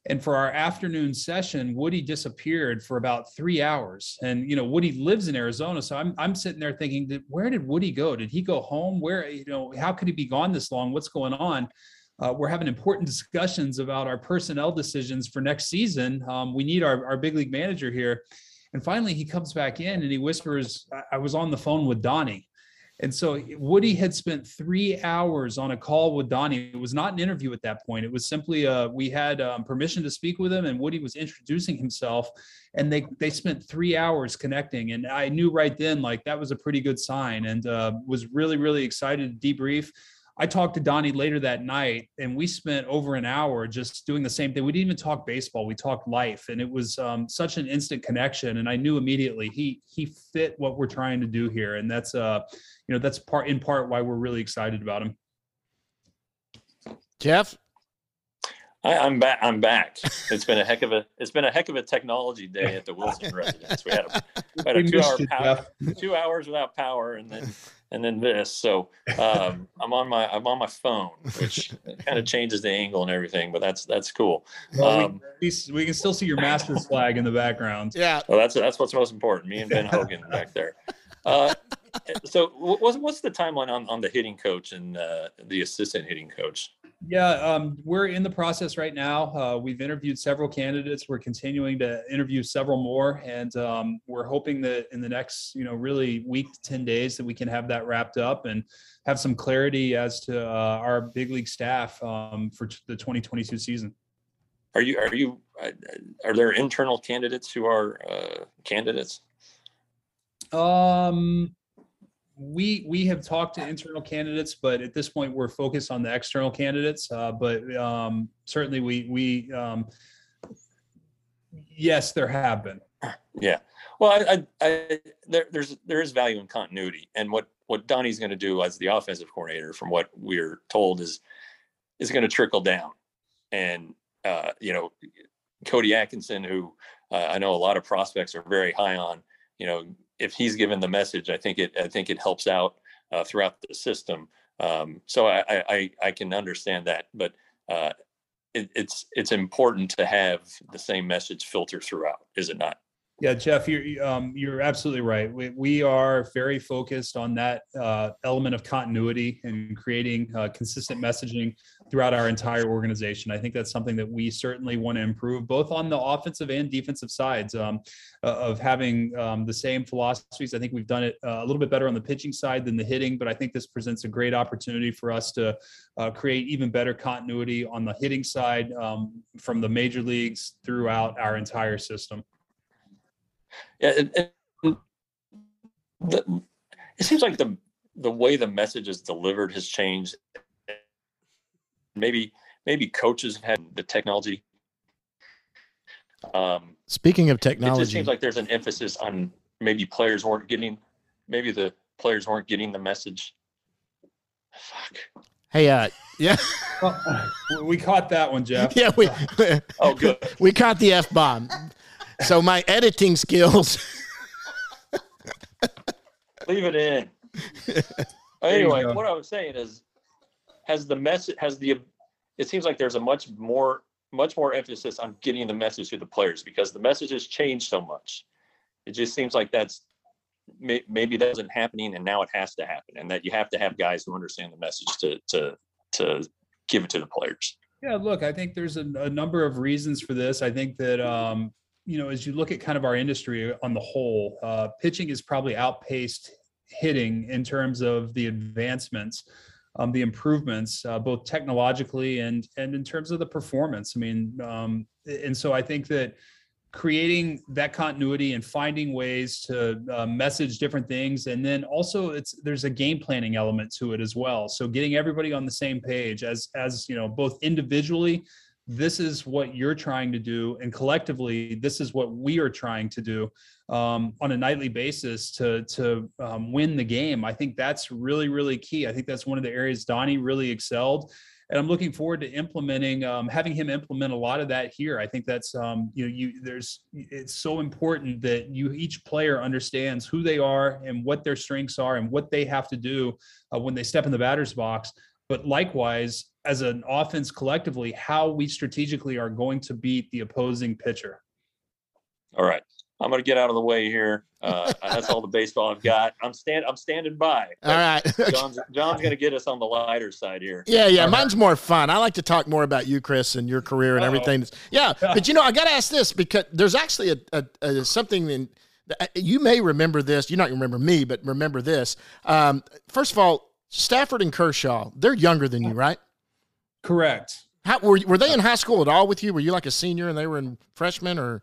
and for our afternoon session, Woody disappeared for about three hours. And you know, Woody lives in Arizona, so I'm I'm sitting there thinking, that where did Woody go? Did he go home? Where you know, how could he be gone this long? What's going on? Uh, we're having important discussions about our personnel decisions for next season. Um, we need our, our big league manager here. And finally, he comes back in and he whispers, I, I was on the phone with Donnie. And so Woody had spent three hours on a call with Donnie. It was not an interview at that point. It was simply uh, we had um, permission to speak with him, and Woody was introducing himself. And they they spent three hours connecting, and I knew right then like that was a pretty good sign, and uh, was really really excited to debrief. I talked to Donnie later that night, and we spent over an hour just doing the same thing. We didn't even talk baseball; we talked life, and it was um, such an instant connection. And I knew immediately he he fit what we're trying to do here, and that's uh, you know, that's part in part why we're really excited about him.
Jeff,
I, I'm back. I'm back. It's been a heck of a it's been a heck of a technology day at the Wilson residence. We had a, we had a two hour power, two hours without power, and then and then this. So um, I'm on my I'm on my phone, which kind of changes the angle and everything, but that's that's cool.
Well, um, we, we, can still see your Masters flag in the background.
Yeah.
Well, that's that's what's most important. Me and Ben Hogan back there. Uh, so what's what's the timeline on, on the hitting coach and uh, the assistant hitting coach?
Yeah, um, we're in the process right now. Uh, we've interviewed several candidates. We're continuing to interview several more, and um, we're hoping that in the next, you know, really week to ten days, that we can have that wrapped up and have some clarity as to uh, our big league staff um, for t- the 2022 season.
Are you are you uh, are there internal candidates who are uh, candidates?
Um, we we have talked to internal candidates, but at this point we're focused on the external candidates. Uh, but um, certainly we we um, Yes, there have been.
Yeah. Well, I, I, I there, there's there is value in continuity, and what what Donnie's going to do as the offensive coordinator, from what we're told, is is going to trickle down, and uh, you know, Cody Atkinson, who uh, I know a lot of prospects are very high on, you know, if he's given the message, I think it I think it helps out uh, throughout the system. Um, so I, I I can understand that, but uh, it, it's it's important to have the same message filter throughout, is it not?
Yeah, Jeff, you're um, you're absolutely right. We, we are very focused on that uh, element of continuity and creating uh, consistent messaging throughout our entire organization. I think that's something that we certainly want to improve, both on the offensive and defensive sides, um, uh, of having um, the same philosophies. I think we've done it uh, a little bit better on the pitching side than the hitting, but I think this presents a great opportunity for us to uh, create even better continuity on the hitting side um, from the major leagues throughout our entire system.
Yeah, it, it, the, it seems like the the way the message is delivered has changed. Maybe maybe coaches have had the technology. Um,
Speaking of technology,
it just seems like there's an emphasis on maybe players weren't getting, maybe the players weren't getting the message. Fuck.
hey, uh, yeah,
Well, we caught that one, Jeff.
yeah, we
Oh, good.
we caught the f bomb. So my editing skills.
Leave it in. anyway, what I was saying is, has the message has the it seems like there's a much more much more emphasis on getting the message to the players because the message has changed so much. It just seems like that's maybe that wasn't happening and now it has to happen and that you have to have guys who understand the message to to to give it to the players.
Yeah, look, I think there's a, a number of reasons for this. I think that um, you know, as you look at kind of our industry on the whole, uh, pitching is probably outpaced hitting in terms of the advancements, um, the improvements, uh, both technologically and and in terms of the performance. I mean, um, and so I think that creating that continuity and finding ways to uh, message different things and then also it's there's a game planning element to it as well so getting everybody on the same page as as you know both individually this is what you're trying to do and collectively this is what we are trying to do um, on a nightly basis to to um, win the game. I think that's really really key. I think that's one of the areas donnie really excelled and i'm looking forward to implementing um, having him implement a lot of that here. I think that's um, you know you there's it's so important that you each player understands who they are and what their strengths are and what they have to do uh, when they step in the batter's box. But likewise as an offense collectively how we strategically are going to beat the opposing pitcher
All right. I'm going to get out of the way here. Uh, that's all the baseball I've got. I'm stand I'm standing by.
All right.
John's John's going to get us on the lighter side here.
Yeah, yeah.
All right.
Mine's more fun. I like to talk more about you, Chris, and your career and
Uh-oh.
everything. Yeah, but you know, I got to ask this because there's actually a, a, a something in you may remember this. You're not going to remember me, but remember this. Um, first of all, Stafford and Kershaw, they're younger than you, right?
Correct
How were were they in high school at all with you? Were you like a senior and they were in freshman or?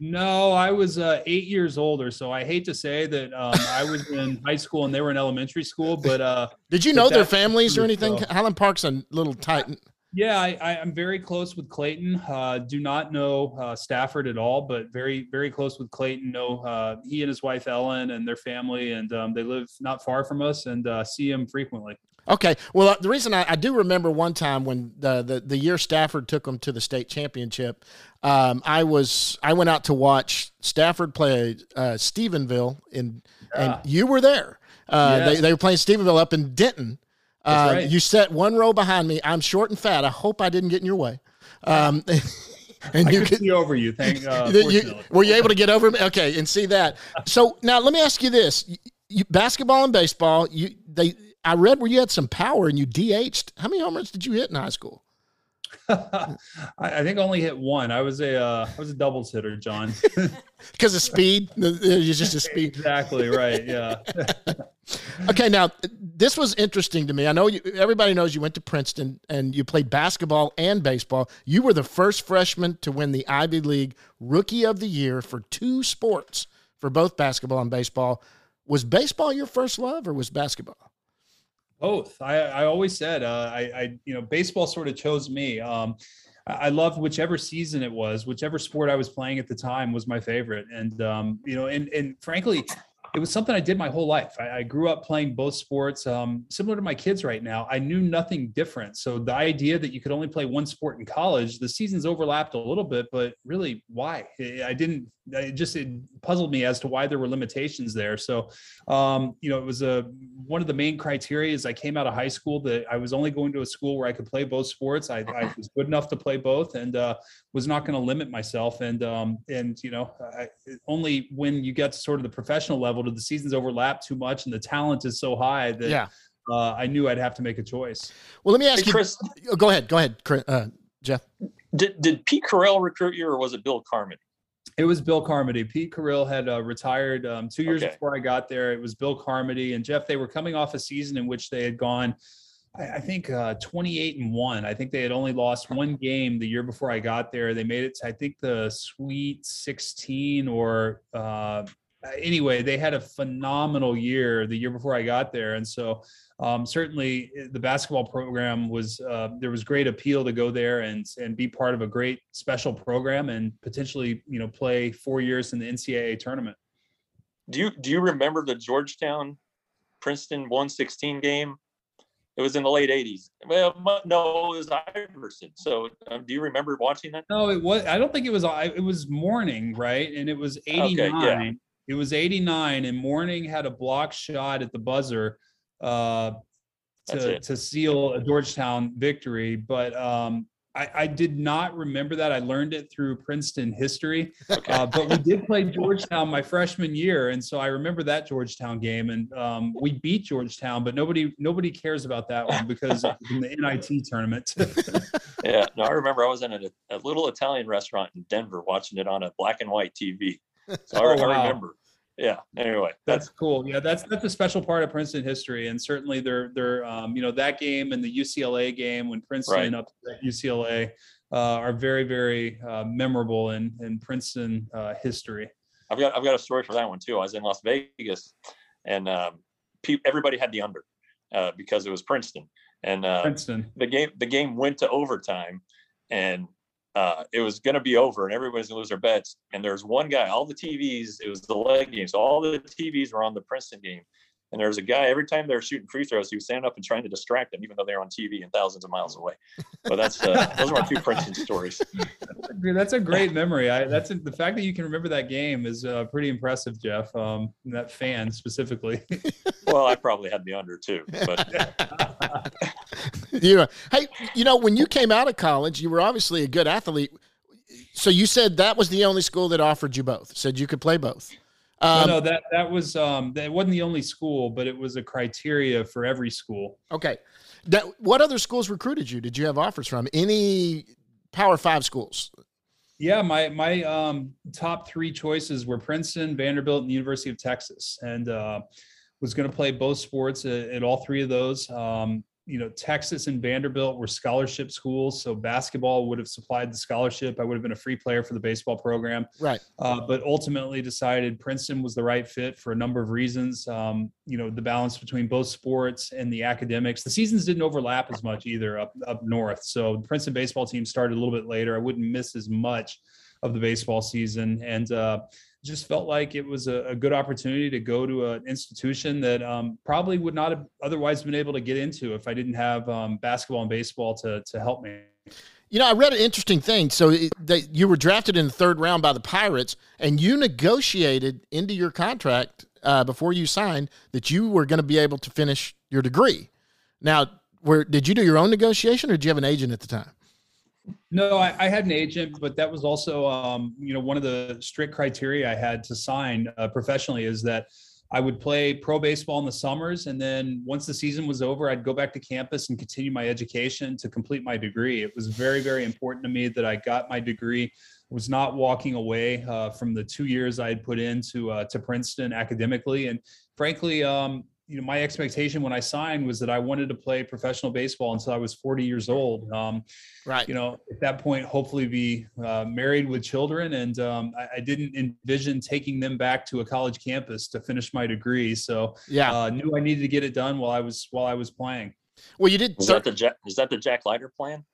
No, I was uh, eight years older, so I hate to say that um, I was in high school and they were in elementary school, but uh,
Did you know their families or anything?
so.
Highland Park's a little tight.
yeah, I, I, I'm very close with Clayton. Uh, do not know uh, Stafford at all, but very, very close with Clayton. Know uh, he and his wife Ellen and their family, and um, they live not far from us, and uh, see him frequently.
Okay. Well, uh, the reason I, I do remember one time when the, the the year Stafford took them to the state championship, um, I was I went out to watch Stafford play uh, Stephenville, in, and
Yeah.
you were there. Uh,
Yes.
they, they were playing Stephenville up in Denton. Uh,
right.
You sat one row behind me. I'm short and fat. I hope I didn't get in your way. Um, and
I
you
could
could
see over you. Thank. Uh,
you- were you able to get over me? Okay, and see that. So now let me ask you this: you, you, basketball and baseball. You they I read where you had some power and you DH'd. How many home runs did you hit in high school?
I, think I only hit one. I was a uh, I was a doubles hitter, John.
Because of speed, it's just a speed.
exactly right. Yeah.
Okay, now this was interesting to me. I know you, everybody knows you went to Princeton and you played basketball and baseball. You were the first freshman to win the Ivy League Rookie of the Year for two sports, for both basketball and baseball. Was baseball your first love, or was basketball?
Both. I, I always said uh, I, I, you know, baseball sort of chose me. Um, I loved whichever season it was, whichever sport I was playing at the time was my favorite. And um, you know, and and frankly, it was something I did my whole life. I, I grew up playing both sports, um, similar to my kids right now. I knew nothing different. So the idea that you could only play one sport in college, the seasons overlapped a little bit, but really, why? I didn't. It just it puzzled me as to why there were limitations there. So, um, you know, it was a one of the main criteria is I came out of high school that I was only going to a school where I could play both sports. I, I was good enough to play both, and uh, was not going to limit myself. And um, and you know, I, only when you get to sort of the professional level did the seasons overlap too much, and the talent is so high that
Yeah.
uh, I knew I'd have to make a choice.
Well, let me ask
Hey,
you.
Chris,
oh, Go ahead. Go ahead, Chris, uh, Jeff.
did, did Pete Carril recruit you or was it Bill Carmody?
It was Bill Carmody. Pete Carril had uh, retired um, two years
Okay.
before I got there. It was Bill Carmody and Jeff. They were coming off a season in which they had gone, I, I think, uh, 28 and one. I think they had only lost one game the year before I got there. They made it to, I think, the Sweet 16 or uh, anyway, they had a phenomenal year the year before I got there. And so um, certainly eh, the basketball program was uh, there was great appeal to go there and and be part of a great special program and potentially you know play four years in the NCAA tournament.
Do you do you remember the Georgetown Princeton 116 game? It was in the late 80s. Well, no, it was Iverson. So, um, do you remember watching that?
No, it was. I don't think it was. It was Mourning, right? And it was 89.
Okay, yeah.
It was eighty nine, and Mourning had a block shot at the buzzer uh, to to seal a Georgetown victory. But um, I, I did not remember that. I learned it through Princeton history.
Okay.
Uh, but we did play Georgetown my freshman year, and so I remember that Georgetown game, and um, we beat Georgetown. But nobody nobody cares about that one because it in the NIT tournament.
yeah. No, I remember I was in a, a little Italian restaurant in Denver watching it on a black and white TV. So I,
Oh,
I
wow.
remember. Yeah. Anyway,
That's
that's
cool. Yeah, that's that's a special part of Princeton history, and certainly they're they're um, you know that game and the UCLA game when Princeton
Right.
upset UCLA uh, are very very uh, memorable in in Princeton uh, history.
I've got I've got a story for that one too. I was in Las Vegas, and um, pe- everybody had the under uh, because it was Princeton, and uh,
Princeton.
the game the game went to overtime, and uh, it was going to be over, and everybody's going to lose their bets. And there's one guy. All the TVs. It was the leg game, so all the TVs were on the Princeton game. And there was a guy every time they were shooting free throws, he was standing up and trying to distract them, even though they're on TV and thousands of miles away. But that's uh, those are my two Princeton stories.
That's a great memory. I that's a, the fact that you can remember that game is uh, pretty impressive, Jeff. Um, that fan specifically.
Well, I probably had the under too, but
you know, hey, you know, when you came out of college, you were obviously a good athlete. So you said that was the only school that offered you both. Said you could play both. Um,
no, no, that that was um, that wasn't the only school, but it was a criteria for every school.
Okay. That, what other schools recruited you? Did you have offers from any Power Five schools?
Yeah, my my um, top three choices were Princeton, Vanderbilt, and the University of Texas, and uh, was going to play both sports at, at all three of those. Um, you know, Texas and Vanderbilt were scholarship schools, so basketball would have supplied the scholarship. I would have been a free player for the baseball program.
Right.
uh, but ultimately decided Princeton was the right fit for a number of reasons. Um, you know, the balance between both sports and the academics. The seasons didn't overlap as much either up up north. So the Princeton baseball team started a little bit later. I wouldn't miss as much of the baseball season, and uh, just felt like it was a, a good opportunity to go to an institution that um, probably would not have otherwise been able to get into if I didn't have um, basketball and baseball to to help me.
You know, I read an interesting thing. So it, you were drafted in the third round by the Pirates, and you negotiated into your contract uh, before you signed that you were going to be able to finish your degree. Now, where did you do your own negotiation, or did you have an agent at the time?
No, I, I had an agent, but that was also, um, you know, one of the strict criteria I had to sign uh, professionally is that I would play pro baseball in the summers, and then once the season was over, I'd go back to campus and continue my education to complete my degree. It was very, very important to me that I got my degree. Was not walking away uh, from the two years I had put into uh, to Princeton academically, and frankly, um, you know, my expectation when I signed was that I wanted to play professional baseball until I was 40 years old. Um,
Right.
you know, at that point, hopefully be uh, married with children. And um, I, I didn't envision taking them back to a college campus to finish my degree. So
Yeah.
uh, knew I needed to get it done while I was while I was playing.
well, you did.
is
thir-
that the Jack, is that the Jack Leiter plan?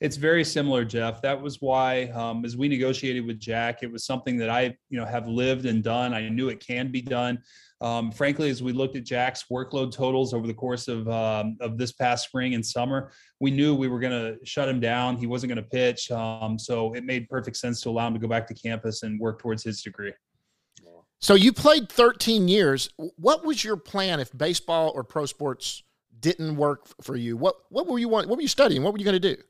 It's very similar, Jeff. That was why, um, as we negotiated with Jack, it was something that I, you know, have lived and done. I knew it can be done. Um, frankly, as we looked at Jack's workload totals over the course of um, of this past spring and summer, we knew we were going to shut him down. He wasn't going to pitch, um, so it made perfect sense to allow him to go back to campus and work towards his degree.
So you played 13 years. What was your plan if baseball or pro sports didn't work for you? What what were you want? What were you studying? What were you going to do?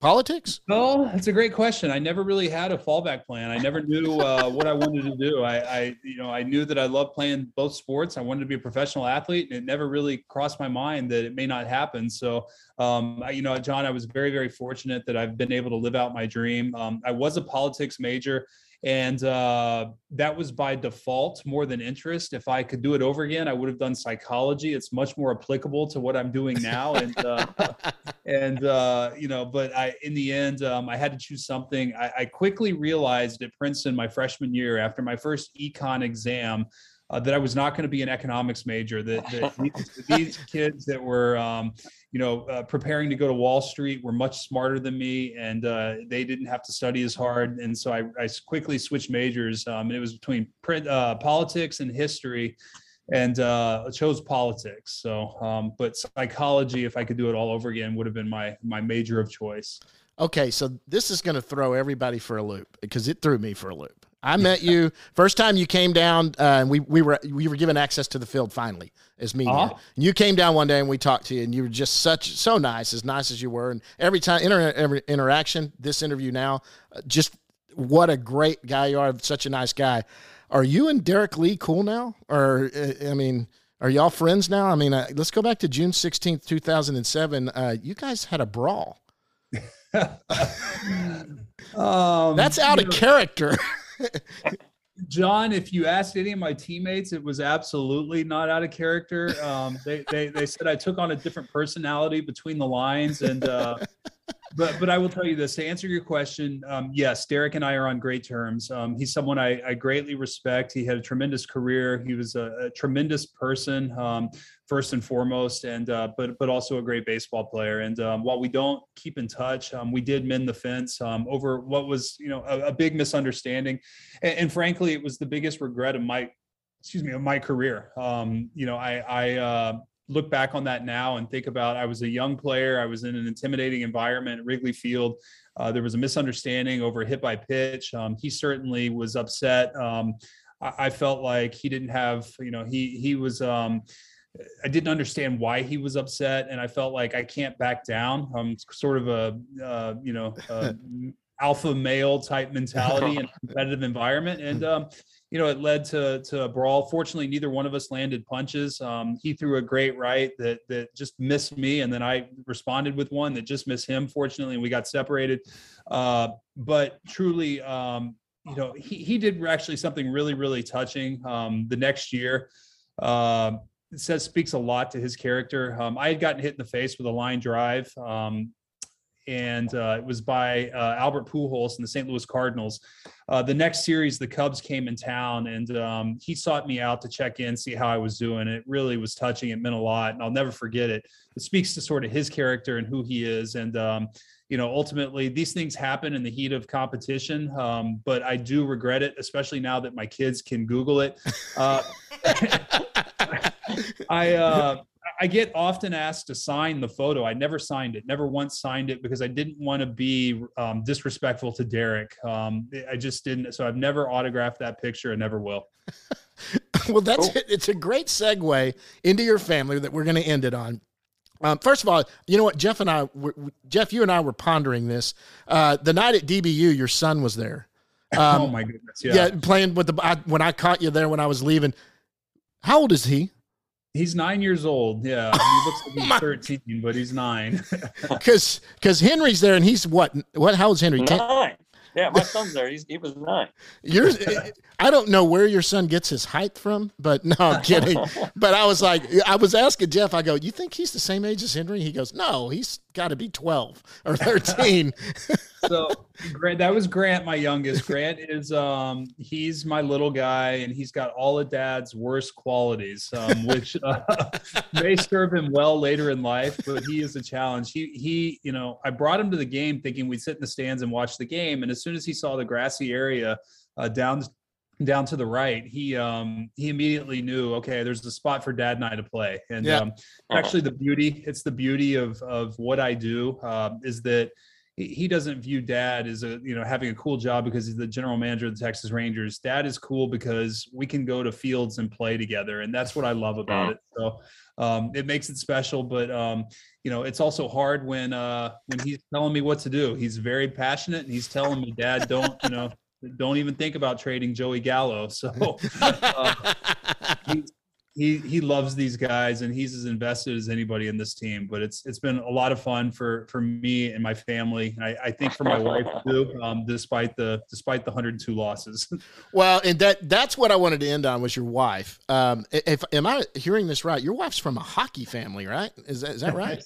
Politics?
Well, that's a great question. I never really had a fallback plan. I never knew uh, what I wanted to do. I, I, you know, I knew that I loved playing both sports. I wanted to be a professional athlete, and it never really crossed my mind that it may not happen. So, um, I, you know, John, I was very, very fortunate that I've been able to live out my dream. Um, I was a politics major and uh, that was by default more than interest. If I could do it over again, I would have done psychology. It's much more applicable to what I'm doing now, and uh, and uh, you know, but I in the end, um, I had to choose something. I, I quickly realized at Princeton my freshman year, after my first econ exam, uh, that I was not going to be an economics major. That, that these, these, kids that were, um, you know, uh, preparing to go to Wall Street were much smarter than me, and uh, they didn't have to study as hard. And so I, I quickly switched majors, um, and it was between print, uh, politics and history. And uh, chose politics. So, um, but psychology, if I could do it all over again, would have been my my major of choice.
Okay, so this is going to throw everybody for a loop because it threw me for a loop. I met you first time you came down, uh, and we we were we were given access to the field finally as media. Uh-huh. You came down one day and we talked to you, and you were just such so nice, as nice as you were. And every time inter, every interaction, this interview now, uh, just what a great guy you are, such a nice guy. Are you and Derrek Lee cool now, or uh, I mean? Are y'all friends now? I mean, uh, let's go back to June 16th, 2007. Uh, you guys had a brawl. um, That's out of know, character.
John, if you asked any of my teammates, it was absolutely not out of character. Um, they, they, they said I took on a different personality between the lines, and uh, but but I will tell you this to answer your question. Um, yes, Derrek and I are on great terms. Um, he's someone I, I, greatly respect. He had a tremendous career. He was a, a tremendous person, um, first and foremost, and uh, but but also a great baseball player. And um, while we don't keep in touch, um, we did mend the fence um, over what was you know a, a big misunderstanding, and, and, frankly, it was the biggest regret of my excuse me of my career. you know, I I. Uh, look back on that now and think about I was a young player. I was in an intimidating environment at Wrigley Field. Uh, there was a misunderstanding over a hit by pitch. Um, he certainly was upset. Um, I, I, felt like he didn't have, you know, he he was. Um, I didn't understand why he was upset, and I felt like I can't back down. I'm sort of a, uh, you know, alpha male type mentality in a competitive environment, and um, you know, it led to to a brawl. Fortunately, neither one of us landed punches. Um, he threw a great right that that just missed me, and then I responded with one that just missed him. Fortunately, and we got separated. Uh, but truly, um, you know, he he did actually something really really touching. Um, the next year, uh, it says speaks a lot to his character. Um, I had gotten hit in the face with a line drive. Um, and uh, it was by uh, Albert Pujols and the St. Louis Cardinals. Uh, the next series, the Cubs came in town, and um, he sought me out to check in, see how I was doing. It really was touching. It meant a lot, and I'll never forget it. It speaks to sort of his character and who he is, and um, you know, ultimately, these things happen in the heat of competition. Um, but I do regret it, especially now that my kids can Google it. Uh, I uh, I get often asked to sign the photo. I never signed it, never once signed it because I didn't want to be um, disrespectful to Derrek. Um, I just didn't. So I've never autographed that picture and never will.
well, that's it. It's a great segue into your family that we're going to end it on. Um, first of all, you know what, Jeff and I, Jeff, you and I were pondering this. Uh, the night at DBU, your son was there.
Um, oh my goodness! Yeah.
yeah, playing with the I, when I caught you there when I was leaving. How old is he?
He's nine years old. Yeah, he looks like oh he's thirteen, but he's nine.
Because because Henry's there, and he's what? What? How is Henry?
Nine. Yeah, my son's there. He's, he was nine.
You're, I don't know where your son gets his height from, but no, I'm kidding. but I was like, I was asking Jeff. I go, you think he's the same age as Henry? He goes, no, he's got to be twelve or thirteen.
so Grant, that was Grant, my youngest. Grant is um he's my little guy, and he's got all of Dad's worst qualities, um, which uh, may serve him well later in life. But he is a challenge. He he, you know, I brought him to the game thinking we'd sit in the stands and watch the game, and as soon as he saw the grassy area uh, down down to the right, he um he immediately knew, okay, there's a spot for dad and I to play. And
Yeah.
um actually the beauty, it's the beauty of of what I do, um, is that he doesn't view dad as a you know having a cool job because he's the general manager of the Texas Rangers. Dad is cool because we can go to fields and play together, and that's what I love about it. So um, it makes it special, but um, you know it's also hard when uh, when he's telling me what to do. He's very passionate, and he's telling me, "Dad, don't you know." Don't even think about trading Joey Gallo. So uh, he, he he loves these guys and he's as invested as anybody in this team. But it's it's been a lot of fun for for me and my family. I, I think for my wife too, um, despite the despite the 102 losses.
Well, and that that's what I wanted to end on was your wife. Um, if am I hearing this right? Your wife's from a hockey family, right? Is that is that right?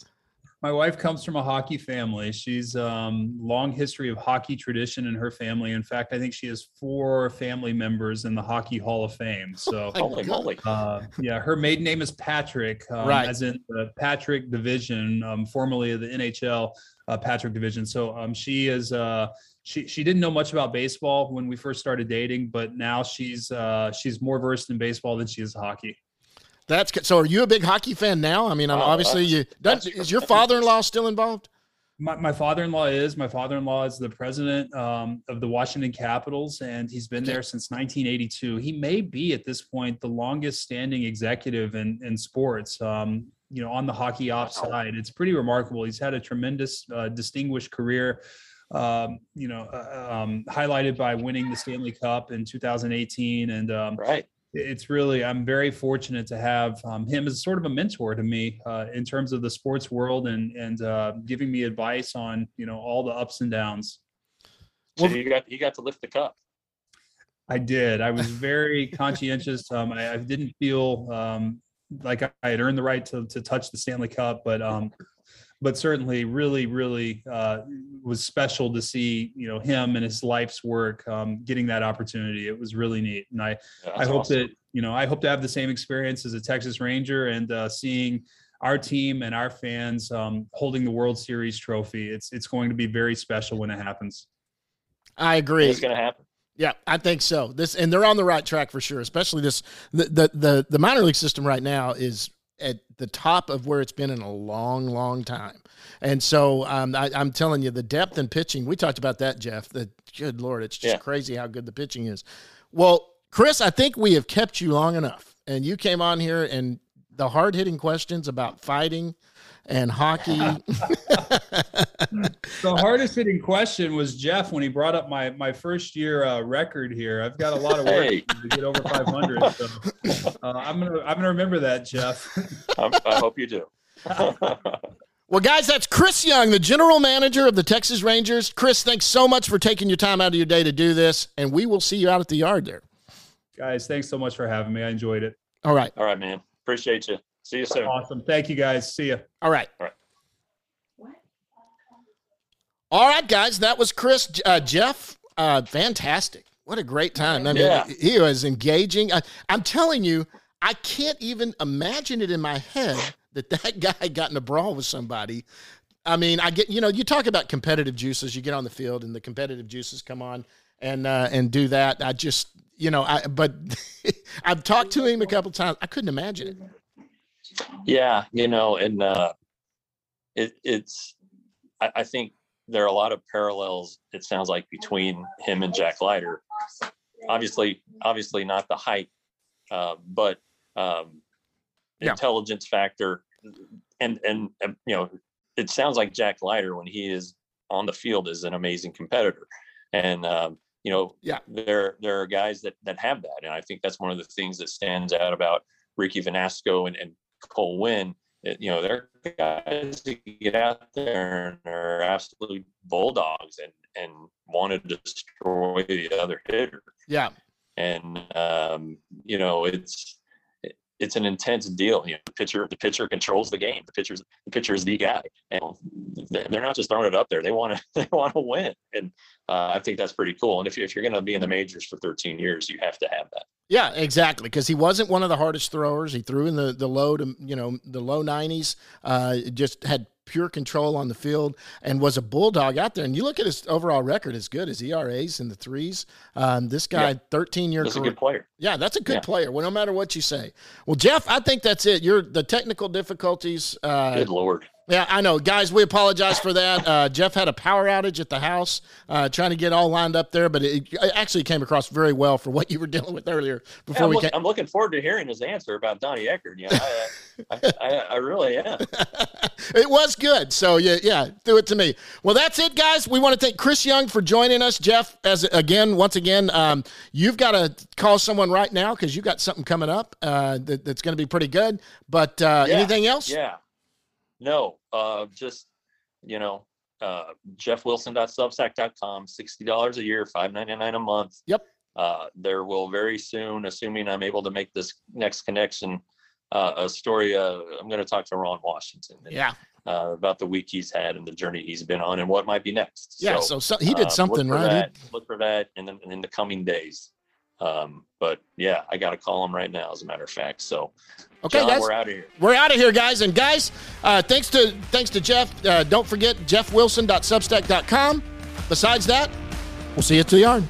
My wife comes from a hockey family. She's um, long history of hockey tradition in her family. In fact, I think she has four family members in the Hockey Hall of Fame. So,
Holy moly.
uh, yeah, her maiden name is Patrick, um,
Right.
as in the Patrick Division, um, formerly of the NHL uh, Patrick Division. So, um, she is. Uh, she she didn't know much about baseball when we first started dating, but now she's uh, she's more versed in baseball than she is hockey.
That's good. so. Are you a big hockey fan now? I mean, I'm
Oh,
obviously you. is your father-in-law still involved?
My, my father-in-law is my father-in-law is the president um, of the Washington Capitals, and he's been there since 1982. He may be at this point the longest-standing executive in in sports. Um, you know, on the hockey ops side, it's pretty remarkable. He's had a tremendous, uh, distinguished career. Um, you know, uh, um, highlighted by winning the Stanley Cup in 2018, and um,
Right.
It's really i'm very fortunate to have um, him as sort of a mentor to me uh, in terms of the sports world and and uh, giving me advice on you know all the ups and downs.
So
Well-
you got you got to lift the cup.
i did. I was very conscientious. Um, I, I didn't feel um, like i had earned the right to, to touch the stanley cup but um, but certainly really really uh, was special to see you know him and his life's work um, getting that opportunity it was really neat and i
Yeah,
I hope
awesome.
that you know I hope to have the same experience as a Texas Ranger and uh, seeing our team and our fans um, holding the World Series trophy. It's it's going to be very special when it happens.
I agree.
it's going to happen.
Yeah, I think so. This and they're on the right track for sure. Especially this the the the, the minor league system right now is at the top of where it's been in a long, long time. And so um, I, I'm telling you, the depth and pitching. We talked about that, Jeff. The good lord, it's just
Yeah.
crazy how good the pitching is. Well, Chris, I think we have kept you long enough, and you came on here and the hard hitting questions about fighting and hockey.
The hardest hitting question was Jeff when he brought up my my first year uh, record here. I've got a lot of work
Hey.
to get over 500. So uh, I'm gonna I'm gonna remember that, Jeff.
I'm, I hope you do.
Well, guys, that's Chris Young, the general manager of the Texas Rangers. Chris, thanks so much for taking your time out of your day to do this, and we will see you out at the yard there.
guys, thanks so much for having me. I enjoyed it.
All right.
All right, man. Appreciate you. See you soon.
Awesome. Thank you, guys. See you.
All right.
All right.
All right, guys. That was Chris. Uh, Jeff, uh, fantastic. What a great time. I mean,
Yeah.
he was engaging. I, I'm telling you, I can't even imagine it in my head that that guy got in a brawl with somebody. I mean, I get, you know, you talk about competitive juices. You get on the field and the competitive juices come on and, uh, and do that. I just, you know, I, but I've talked to him a couple times. I couldn't imagine it.
Yeah, you know, and uh, it, it's. I, I think there are a lot of parallels. It sounds like between him and Jack Leiter. Obviously, obviously not the height, uh, but um,
Yeah.
intelligence factor, and and um, you know, it sounds like Jack Leiter when he is on the field is an amazing competitor, and um, you know,
Yeah.
there there are guys that that have that, and I think that's one of the things that stands out about Ricky Vanasco and, and Cole Winn. It- you know, they're guys that get out there and are absolute bulldogs and and want to destroy the other hitter
Yeah.
and um, you know it's it,
it's an intense deal. You know, the pitcher, the pitcher controls the game. The pitcher's the pitcher is the guy, and they're not just throwing it up there. They want to they want to win, and uh, I think that's pretty cool. And if you if you're going to be in the majors for 13 years, you have to have that.
Yeah, exactly. Because he wasn't one of the hardest throwers. He threw in the the low to you know the low 90s. Uh, just had pure control on the field and was a bulldog out there. And you look at his overall record as good as ERAs in the threes. Um, this guy, yeah. 13 year
That's career. a good player.
Yeah, that's a good yeah. player. Well, no matter what you say. Well, Jeff, I think that's it. You're the technical difficulties. Uh,
good Lord.
Yeah, I know, guys. We apologize for that. Uh, Jeff had a power outage at the house, uh, trying to get all lined up there, but it, it, actually came across very well for what you were dealing with earlier. Before
yeah, I'm
we,
look, I'm looking forward to hearing his answer about Donnie Ecker. Yeah, I, I, I, I, really am.
it was good. So yeah, yeah, do it to me. Well, that's it, guys. We want to thank Chris Young for joining us. Jeff, as again, once again, um, you've got to call someone right now because you got something coming up uh, that, that's going to be pretty good. But uh,
yeah,
anything else?
Yeah. No, uh, just you know, uh, jeffwilson.substack.com, sixty dollars a year, five ninety nine a month.
Yep.
Uh, there will very soon, assuming I'm able to make this next connection, uh, a story. Uh, I'm going to talk to Ron Washington.
And, yeah.
Uh, about the week he's had and the journey he's been on and what might be next.
Yeah. So, so, so he did something
look
right.
That, look for that in the, in the coming days. Um, but yeah, I got to call him right now, as a matter of fact. So
Okay,
John, we're out of here.
We're out of here, guys. And guys, uh, thanks to thanks to Jeff. Uh, don't forget jeffwilson.substack.com. Besides that, we'll see you at the yard.